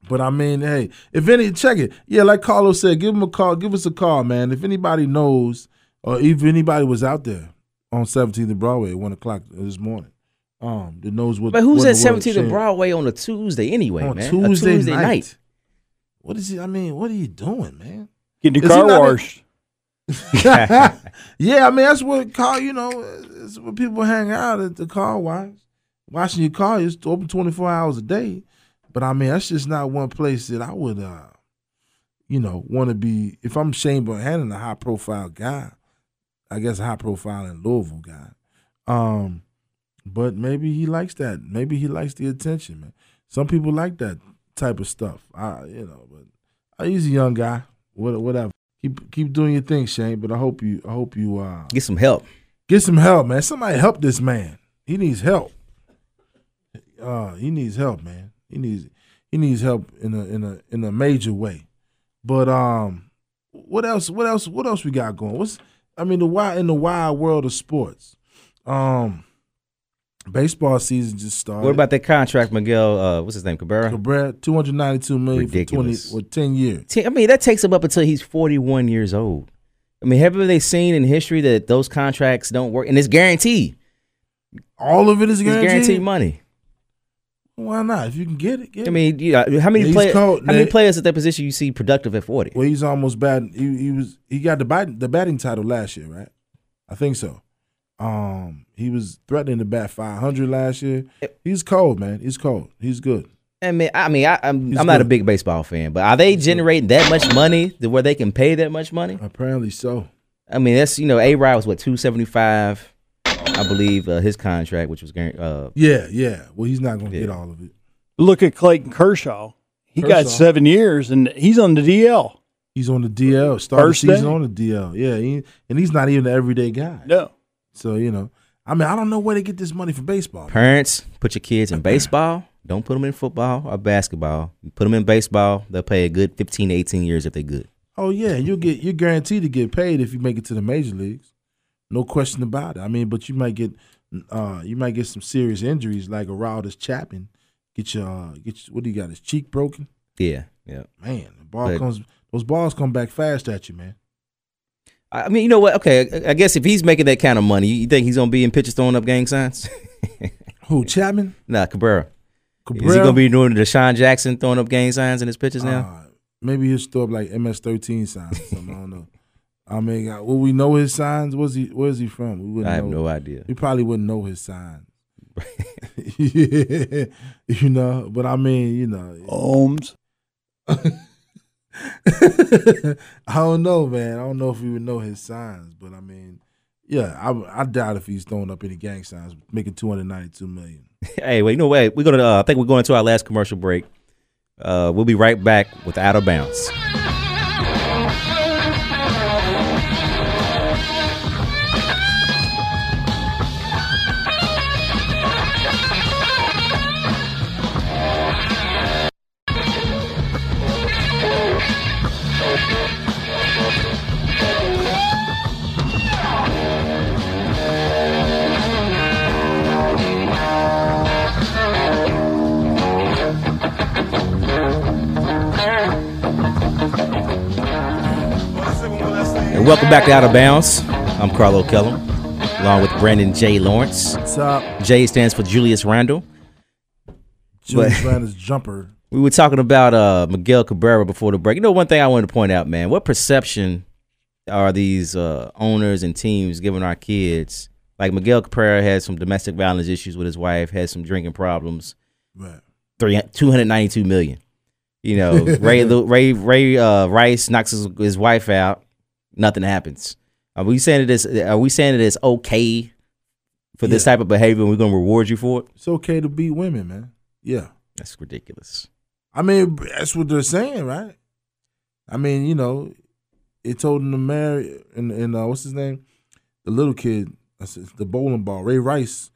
but I mean, hey, if any, check it. Yeah, like Carlos said, give him a call. Give us a call, man. If anybody knows, or if anybody was out there on 17th and Broadway at one o'clock this morning, um, that knows what. But who's what at the 17th and. Broadway on a Tuesday anyway, on man? Tuesday, a Tuesday night. night. What is he? I mean, what are you doing, man? Getting your car washed. yeah, I mean that's what car. You know, it's where people hang out at the car wash, washing your car. It's open twenty four hours a day. But I mean, that's just not one place that I would, uh, you know, want to be. If I'm Chane Behanan, a high profile guy, I guess a high profile in Louisville guy. Um, but maybe he likes that. Maybe he likes the attention, man. Some people like that type of stuff. I, you know, but he's a young guy. What- Whatever. keep keep doing your thing, Chane. But I hope you I hope you uh, Get some help. get some help, man. Somebody help this man. He needs help. Uh, he needs help, man. He needs he needs help in a in a in a major way. But um, what else? What else? What else we got going? What's I mean the wild in the wild world of sports. Um, baseball season just started. What about that contract, Miguel? Uh, what's his name? Cabrera. Cabrera? Two hundred ninety two million Ridiculous. for twenty or ten years. I mean, that takes him up until he's 41 years old. I mean, haven't they seen in history that those contracts don't work? And it's guaranteed. All of it is It's guaranteed. guaranteed money. Why not? If you can get it, get I mean, you know, how many Yeah, players? How many man. players at that position you see productive at 40? Well, he's almost bad. He, he was he got the bat, the batting title last year, right? I think so. Um, he was threatening to bat 500 last year. He's cold, man. He's cold. He's good. I mean, I mean, I, I'm I'm not a big baseball fan, but are they generating that much money to where they can pay that much money? Apparently so. I mean, that's you know, A Rod was what 275, I believe, uh, his contract, which was guaran- uh, Yeah, yeah. Well, he's not gonna Yeah. get all of it. Look at Clayton Kershaw. He got seven years and he's on the DL. He's on the DL. Started First season day? on the DL. Yeah, he, and he's not even an everyday guy. No. So you know, I mean, I don't know where they get this money for baseball. parents put your kids in baseball. Don't put them in football or basketball. You put them in baseball. They'll pay a good 15 to 18 years if they're good. Oh yeah, you'll get you're guaranteed to get paid if you make it to the major leagues. No question about it. I mean, but you might get uh you might get some serious injuries like a Aroldis Chapman. Get your uh, get your, what do you got? His cheek broken. Yeah, yeah. Man, the ball But- comes those balls come back fast at you, man. I I mean, you know what? Okay, I I guess if he's making that kind of money, you think he's gonna be in pitches throwing up gang signs? Who Chapman? nah, Cabrera. Cabrera? Is he gonna be doing the DeSean Jackson throwing up gang signs in his pitches now? Uh, maybe he'll throw up like MS thirteen signs or something. I don't know. I mean, uh, will we know his signs? Where's he? Where's he from? We wouldn't I have know. no idea. We probably wouldn't know his signs. yeah, you know. But I mean, you know, Ohms. I don't know, man. I don't know if we would know his signs, but I mean, yeah, I, I doubt if he's throwing up any gang signs, making two hundred ninety-two million. hey, wait, no way. We're gonna. Uh, I think we're going to our last commercial break. Uh, we'll be right back with Out of Bounds. And welcome back to Out of Bounds. I'm Carlo Kellum, along with Brandon J. Lawrence. What's up, J stands for Julius Randle. Julius Randle's jumper? We were talking about uh, Miguel Cabrera before the break. You know, one thing I wanted to point out, man, what perception are these uh, owners and teams giving our kids? Like Miguel Cabrera had some domestic violence issues with his wife, had some drinking problems. Right. Three two hundred ninety two million. You know, Ray Ray Ray uh, Rice knocks his, his wife out. Nothing happens. Are we saying that it's Are we saying that it's okay for this Yeah. type of behavior? and We're gonna reward you for it. It's okay to beat women, man. Yeah. That's ridiculous. I mean, that's what they're saying, right? I mean, you know, it told him to marry, and, and uh, what's his name? The little kid, the bowling ball, Ray Rice.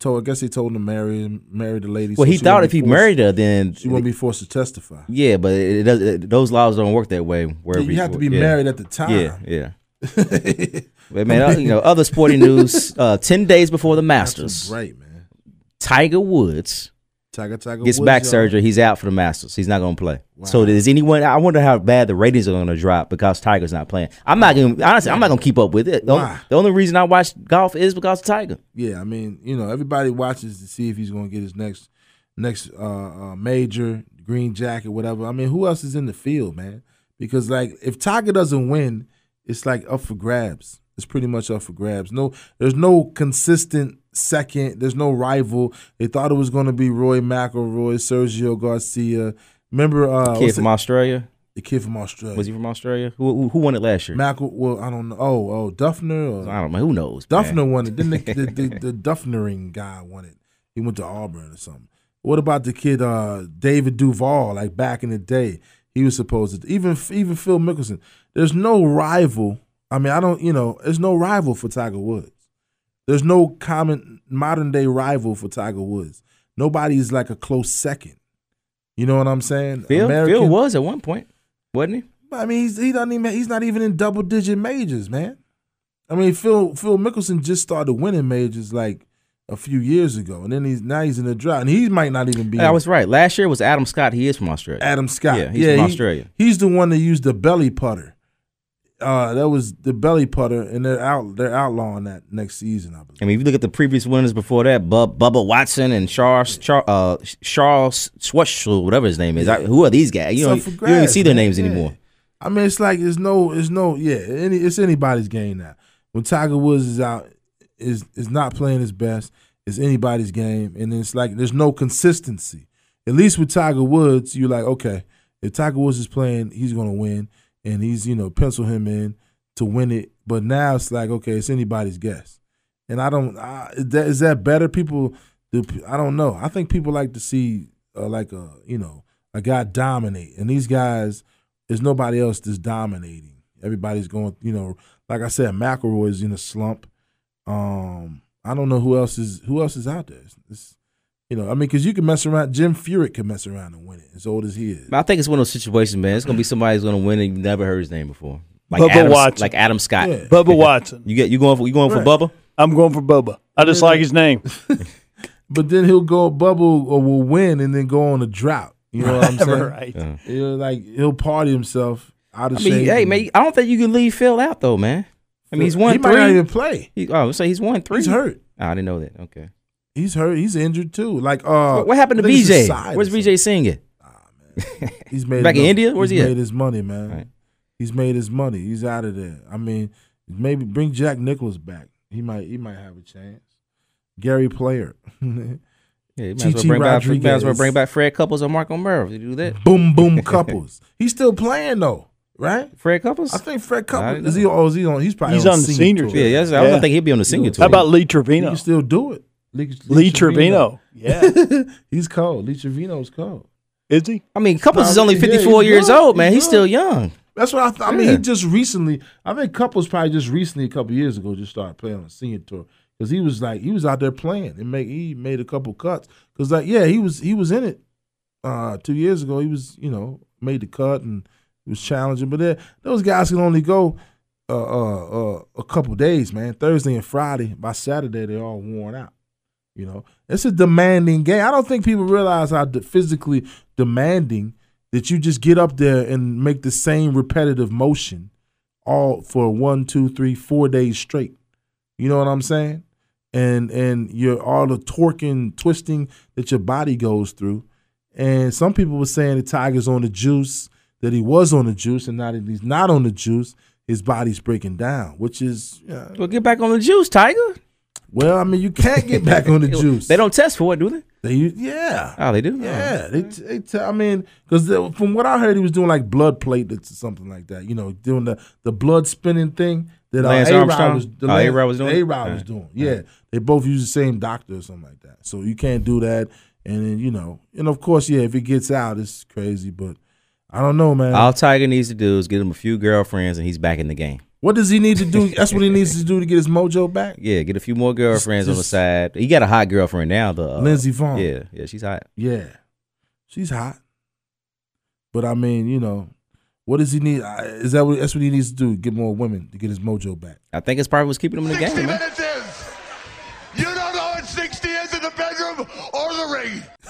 Told, I guess he told him to marry marry the lady. Well, so he thought if he forced- married her, then she won't be forced to testify. Yeah, but it, does. It, those laws don't work that way. Wherever you have to be yeah. married at the time. Yeah, yeah. But man, you know, other sporting news. Uh, Ten days before the Masters, right, man. Tiger Woods Tiger, Tiger gets Woods, back y'all. surgery. He's out for the Masters. He's not going to play. So Wow. does anyone? I wonder how bad the ratings are going to drop because Tiger's not playing. I'm not going. to Honestly, I'm not going to keep up with it. The, only, the only reason I watch golf is because of Tiger. Yeah, I mean, you know, everybody watches to see if he's going to get his next next uh, uh, major green jacket, whatever. I mean, who else is in the field, man? Because like, if Tiger doesn't win, it's like up for grabs. It's pretty much up for grabs. No, there's no consistent second. There's no rival. They thought it was going to be Roy McIlroy, Sergio Garcia. Remember uh, Kid from it? Australia. the kid from Australia. Was he from Australia? Who, who, who won it last year? Mac? Well, I don't know. Oh, oh, Dufner. Or, I don't know. Who knows? man? Dufner won it. Then the, the, the, the Dufnering guy won it. He went to Auburn or something. What about the kid uh, David Duval? Like back in the day, he was supposed to. Even even Phil Mickelson. There's no rival. I mean, I don't. You know, there's no rival for Tiger Woods. There's no common modern day rival for Tiger Woods. Nobody is like a close second. You know what I'm saying? Phil, Phil was at one point, wasn't he? I mean, he's, he doesn't even. He's not even in double digit majors, man. I mean, Phil Phil Mickelson just started winning majors like a few years ago, and then he's now he's in the drought, and he might not even be. I was right. Last year was Adam Scott. He is from Australia. Adam Scott. Yeah, he's from he- Australia. He's the one that used the belly putter. Uh, that was the belly putter, and they're out. They're outlawing that next season, I believe. I mean, if you look at the previous winners before that, Bub, Bubba Watson and Charles Char, uh, Charles Schwartzel, whatever his name is. I, who are these guys? You, up you don't even see their names Yeah. anymore. I mean, it's like it's no, it's no, yeah, any, it's anybody's game now. When Tiger Woods is out, is is not playing his best. It's anybody's game, and it's like there's no consistency. At least with Tiger Woods, you're like, okay, if Tiger Woods is playing, he's gonna win, and he's you know pencil him in to win it. But now it's like, okay, it's anybody's guess, and I don't. I, is that is that better? People, do, I don't know. I think people like to see uh, like a you know a guy dominate, and these guys there's nobody else that's dominating. Everybody's going, you know, like I said, McIlroy is in a slump. Um, I don't know who else is who else is out there. It's, it's- you know, I mean, because you can mess around. Jim Furyk can mess around and win it, as old as he is. I think it's one of those situations, man. It's gonna be somebody who's gonna win and you've never heard his name before. Like Bubba Adam, Watson. like Adam Scott. Yeah. Bubba Watson. You get you going for you going Right. for Bubba? I'm going for Bubba. I just like his name. But then he'll go bubble or will win and then go on a drought. You know what I'm saying? right. Yeah. He'll like he'll party himself out of I mean, shape. hey man, I don't think you can leave Phil out though, man. I mean, he's won He might three. not even play. He, oh, so he's won three. He's hurt. Oh, I didn't know that. Okay. He's hurt. He's injured too. Like uh, what, what happened to I think it's his BJ? Where's or something. BJ Singh? He's made Back in India? Where's he's he at? made his money, man. Right. He's made his money. He's out of there. I mean, maybe bring Jack Nicklaus back. He might. He might have a chance. Gary Player. Yeah, you might as well Chi Chi bring back, might as well bring back Fred Couples or Marco Murph. You do that. boom boom couples. He's still playing though, right? Fred Couples? I think Fred I Couples is he? Oh, is he on? He's probably He's on, on the senior tour. yeah, yes, I was Yeah. gonna think he'd be on the senior tour. How about Lee He Trevino? can still do it. Lee, Lee Trevino. Yeah. he's cold. Lee Trevino's cold. Is he? I mean, Couples Nah, is only 54 he's years young. old, man. He's He's still young. That's what I. Th- I mean, he just recently. I think Couples probably just recently, a couple years ago, just started playing on a senior tour because he was like he was out there playing and make he made a couple cuts because like yeah he was he was in it uh two years ago he was you know made the cut and he was challenging but then those guys can only go uh, uh uh a couple days man Thursday and Friday by Saturday they're all worn out you know it's a demanding game I don't think people realize how de- physically demanding that you just get up there and make the same repetitive motion all for one, two, three, four days straight. You know what I'm saying? And and you're all the torquing, twisting that your body goes through. And some people were saying that Tiger's on the juice, that he was on the juice, and now that he's not on the juice, his body's breaking down, which is yeah. Well, get back on the juice, Tiger. Well, I mean, you can't get back on the juice. They don't test for it, do they? They, yeah. Oh, they do. Yeah, they, they t- I mean, because from what I heard, he was doing like blood platelets or something like that. You know, doing the, the blood spinning thing that uh, Lance A-Rod was. The Oh, A-Rod was doing? A-Rod was doing. Yeah, they both use the same doctor or something like that. So you can't do that. And then you know, and of course, yeah, if it gets out, it's crazy. But I don't know, man. All Tiger needs to do is get him a few girlfriends, and he's back in the game. What does he need to do? That's what he needs to do to get his mojo back. Yeah, get a few more girlfriends on the side. He got a hot girlfriend now, the uh, Lindsey Vonn. Yeah, yeah, she's hot. Yeah, she's hot. But I mean, you know, what does he need? Uh, Is that what that's what he needs to do? Get more women to get his mojo back. I think it's probably what's keeping him in the game, man. Or.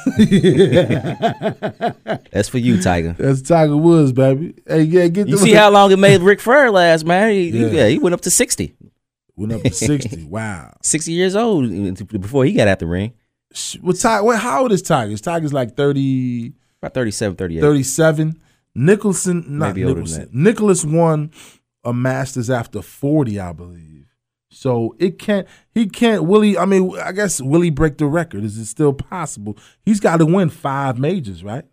That's for you, Tiger. That's Tiger Woods, baby. Hey, yeah, get You the see how long it made Ric Flair last, man? He, he- Yeah. yeah, he went up to 60. went up to sixty. Wow. 60 years old before he got out the ring. Sh- What Tiger? What, how old is Tiger? Tiger's like 30, About 37, 38. 37. Nicholson, not Maybe older than Nicholson. that. Nicklaus won a Masters after forty, I believe. So it can't. He can't. Willie. I mean, I guess Willie break the record. Is it still possible? He's got to win five majors, right?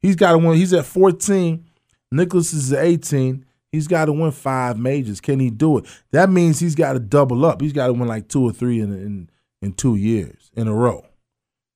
He's got to win. He's at fourteen. Nicklaus is at eighteen. He's got to win five majors. Can he do it? That means he's got to double up. He's got to win like two or three in in in two years in a row.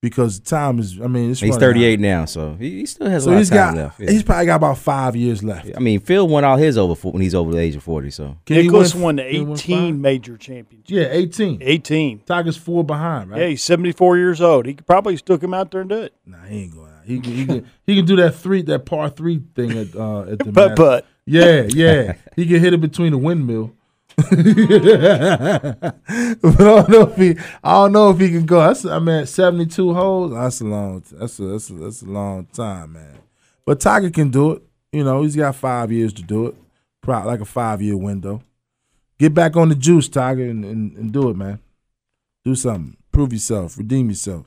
Because time is. I mean, it's He's 38 out. now, so he, he still has a So lot he's of time got left. Yeah. he's probably got about five years left. I mean, Phil won all his over fo- when he's over the age of 40. So Can he Nicklaus win- won can he win 18 five? major championships. Yeah, eighteen. 18. Tiger's four behind, right? Yeah, he's 74 years old. He could probably still come out there and do it. Nah, he ain't going out. He can, he can, he can do that three, that par three thing at uh, at the Putt Masters. putt. Yeah, yeah. he can hit it between the windmill. but I don't know if he. I don't know if he can go. That's I mean, seventy two holes. That's a long. That's a that's a that's a long time, man. But Tiger can do it. You know, he's got five years to do it. Probably like a five year window. Get back on the juice, Tiger, and, and, and do it, man. Do something. Prove yourself. Redeem yourself.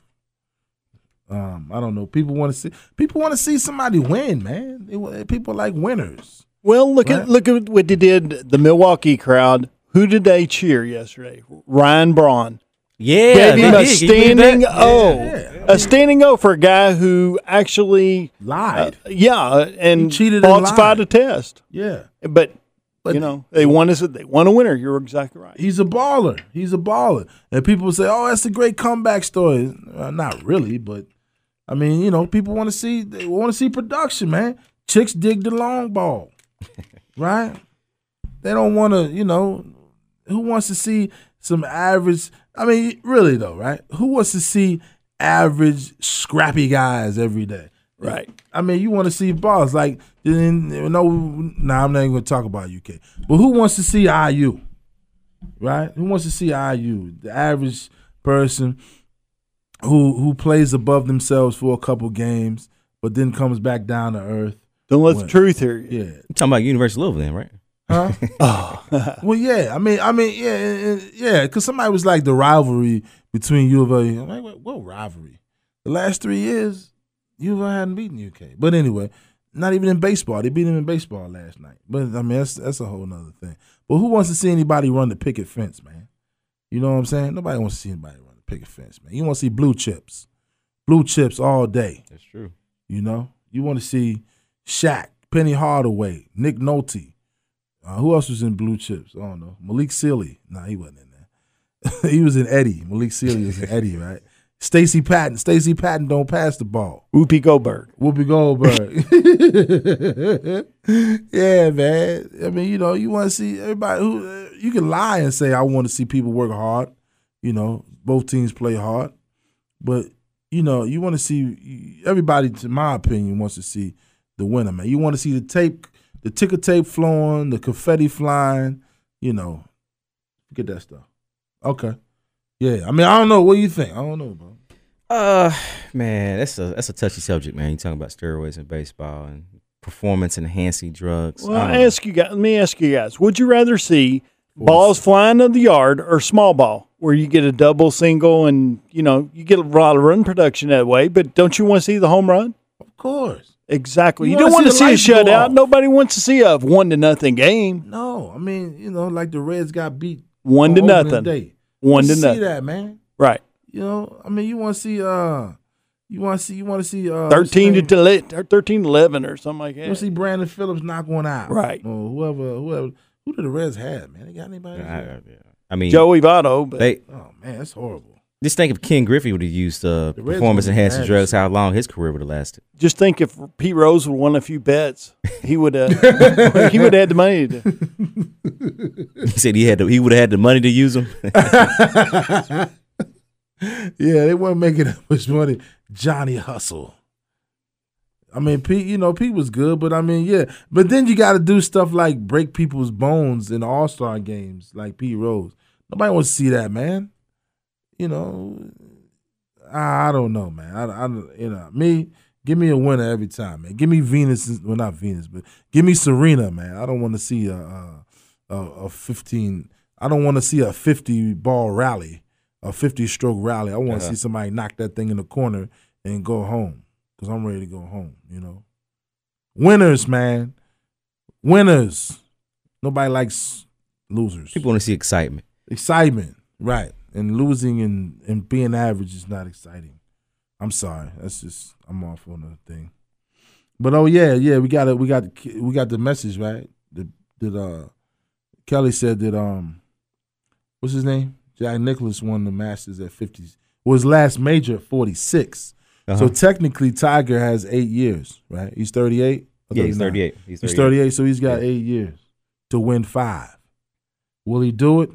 Um, I don't know. People want to see. People want to see somebody win, man. They, people like winners. Well, look Right. at look at what they did. The Milwaukee crowd. Who did they cheer yesterday? Ryan Braun. yeah, Gave they him a did. Can you believe standing? O. Yeah. A standing O for a guy who actually, uh, Lied. yeah, and He cheated falsified a test. yeah. But, But- you know, they won as they won a winner. You're exactly right. He's a baller. He's a baller. And people say, "Oh, that's a great comeback story." Uh, not really, but I mean, you know, people want to see they want to see production, man. Chicks dig the long ball, right? They don't want to, you know, who wants to see some average? I mean, really though, right? Who wants to see average scrappy guys every day? Right. I mean, you want to see balls like then no. Nah, I'm not even going to talk about UK. But who wants to see IU? Right? Who wants to see IU? The average person who who plays above themselves for a couple games, but then comes back down to earth. Don't let the Win. truth hear you. Yeah. You're talking about University of Louisville, then, right? Huh? Oh. well, yeah. I mean, I mean, yeah, and- and- yeah. Because somebody was like the rivalry between U of A. I'm like, what, what rivalry? The last three years, U of A hadn't beaten UK. But anyway, not even in baseball. They beat them in baseball last night. But I mean, that's that's a whole nother thing. But who wants to see anybody run the picket fence, man? You know what I'm saying? Nobody wants to see anybody run the picket fence, man. You want to see blue chips, blue chips all day. That's true. You know, you want to see Shaq, Penny Hardaway, Nick Nolte. Uh, who else was in Blue Chips? I don't know. Malik Sealy. Nah, he wasn't in there. he was in Eddie. Malik Sealy was in Eddie, right? Stacy Patton. Stacy Patton don't pass the ball. Whoopi Goldberg. Whoopi Goldberg. yeah, man. I mean, you know, you want to see everybody who uh, you can lie and say I want to see people work hard. You know, both teams play hard, but you know, you want to see everybody. To my opinion, wants to see the winner, man. You want to see the tape, the ticker tape flowing, the confetti flying. You know, get that stuff. Okay. Yeah, I mean, I don't know. What do you think? I don't know, bro. Uh, man, that's a that's a touchy subject, man. You talking about steroids in baseball and performance enhancing drugs. Well, I I ask you guys. Let me ask you guys: Would you rather see balls flying in the yard or small ball, where you get a double, single, and you know you get a lot of run production that way? But don't you want to see the home run? Of course. Exactly. You You, don't wanna see see a shutout. Nobody wants to see a one to nothing game. No, I mean, you know, like the Reds got beat one on to nothing. Day. One You to see nothing. that, man. Right. You know, I mean, you want to see, uh, you want to see, you want to see, uh, Thirteen to name? thirteen eleven or something like that. You want to see. Brandon Phillips knock one out, Right. Or whoever, whoever, who did the Reds have, man? They got anybody? I, else? I- I mean, Joey Votto, but they Oh man, that's horrible. Just think if Ken Griffey would have used uh, The Reds performance would've enhancing had drugs, how long his career would have lasted. just think if Pete Rose would have won a few bets, he would have he would have had the money to. He said he had to, he would have had the money to use them. Yeah, they weren't making that much money. Johnny Hustle. I mean, Pete, you know, Pete was good, but I mean, yeah. But then you got to do stuff like break people's bones in All Star games, like Pete Rose. Nobody wants to see that, man. You know, I, I don't know, man. I, I, you know, me, give me a winner every time, man. Give me Venus, well, not Venus, but give me Serena, man. I don't want to see a, a, a, a fifteen. I don't want to see a fifty ball rally, a fifty stroke rally. I want to Uh-huh. see somebody knock that thing in the corner and go home because I'm ready to go home. You know, winners, man, winners. Nobody likes losers. People want to see excitement. Excitement, right? And losing and, and being average is not exciting. I'm sorry. That's just I'm off on the thing. But oh yeah, yeah, we got it. We got we got the message right. That that uh Kelly said that um what's his name? Jack Nicklaus won the Masters at 50 Was last major at 46. Uh-huh. So technically, Tiger has eight years, right? He's 38. or Yeah, he's 38. He's He's 38. 38, so he's got eight years to win five. Will he do it?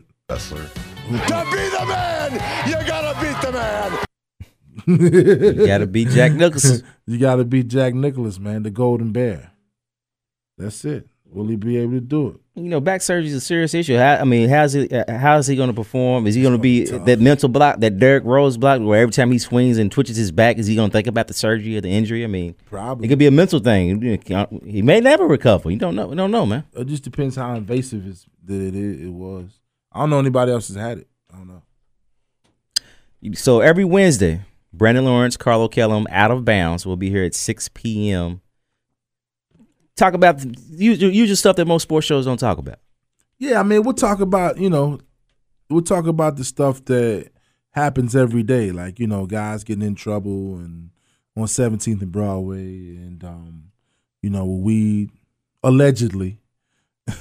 To be the man, you gotta beat the man. You got to beat Jack Nicholson. you got to beat Jack Nicklaus, man, the Golden Bear. That's it. Will he be able to do it? You know, back surgery is a serious issue. How, I mean, how's he? uh, How is he going to perform? Is he going to be that mental block, that Derrick Rose block, where every time he swings and twitches his back, is he going to think about the surgery or the injury? I mean, Probably. it could be a mental thing. He may never recover. You don't know. You don't know, man. It just depends how invasive it's, that it, is, it was. I don't know anybody else has had it. I don't know. So every Wednesday, Brandon Lawrence, Carlo Kellum, out of bounds. will be here at 6 p.m. Talk about the usual, usual stuff that most sports shows don't talk about. Yeah, I mean, we'll talk about, you know, we'll talk about the stuff that happens every day, like, you know, guys getting in trouble and on 17th and Broadway and, um, you know, weed, allegedly.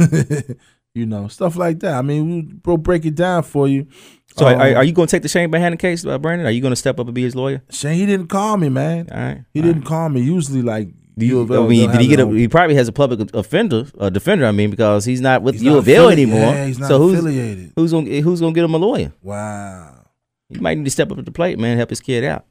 you know, stuff like that. I mean, we'll break it down for you. So Um, are, are you going to take the Chane Behanan case, uh, Brandon? Are you going to step up and be his lawyer? Shane, he didn't call me, man. All right. He all didn't right. call me. Usually, like, Do you, U of L, I mean, did he get a? He probably has a public offender, a defender. I mean, because he's not with He's U of L anymore. Yeah, he's not so who's affiliated. who's gonna who's gonna get him a lawyer? Wow. You might need to step up at the plate, man. Help his kid out.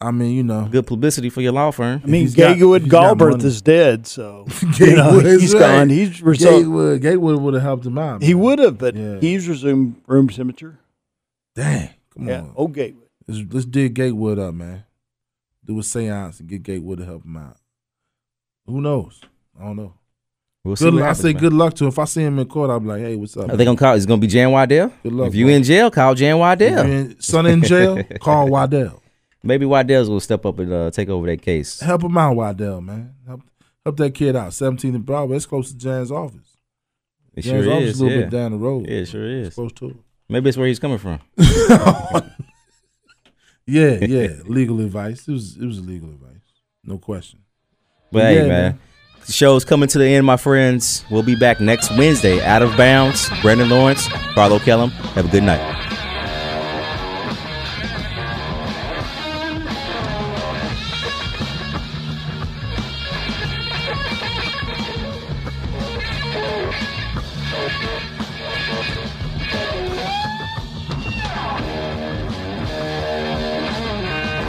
I mean, you know, Good publicity for your law firm. I mean, He's Gatewood he's Galbraith is dead, so you know, he's right. gone. He's resumed. Gatewood, Gatewood would have helped him out. He would have, but Yeah. he's resumed room temperature. Dang. Come Yeah, on. old Gatewood. Let's, let's dig Gatewood up, man. Do a seance and get Gatewood to help him out. Who knows? I don't know. We'll Good, what I happens, say man. good luck to him. If I see him in court, I'll be like, hey, what's up? Are they gonna call? Is it gonna be Jan Waddell? Good luck, if you bro. in jail, call Jan Waddell. If in- son in jail, call Waddell. Maybe Waddell's will step up and uh, take over that case. Help him out, Waddell, man. Help, help that kid out. 17 and Broadway. It's close to Jan's office. It Jan's sure office is. a little Yeah. bit down the road. yeah, it sure It's is. close to it. Maybe it's where he's coming from. Yeah, yeah. legal advice. It was it was legal advice. No question. But hey, Yeah, man. man. The show's coming to the end, my friends. We'll be back next Wednesday. Out of bounds. Brandon Lawrence, Carlo Kellum. Have a good night.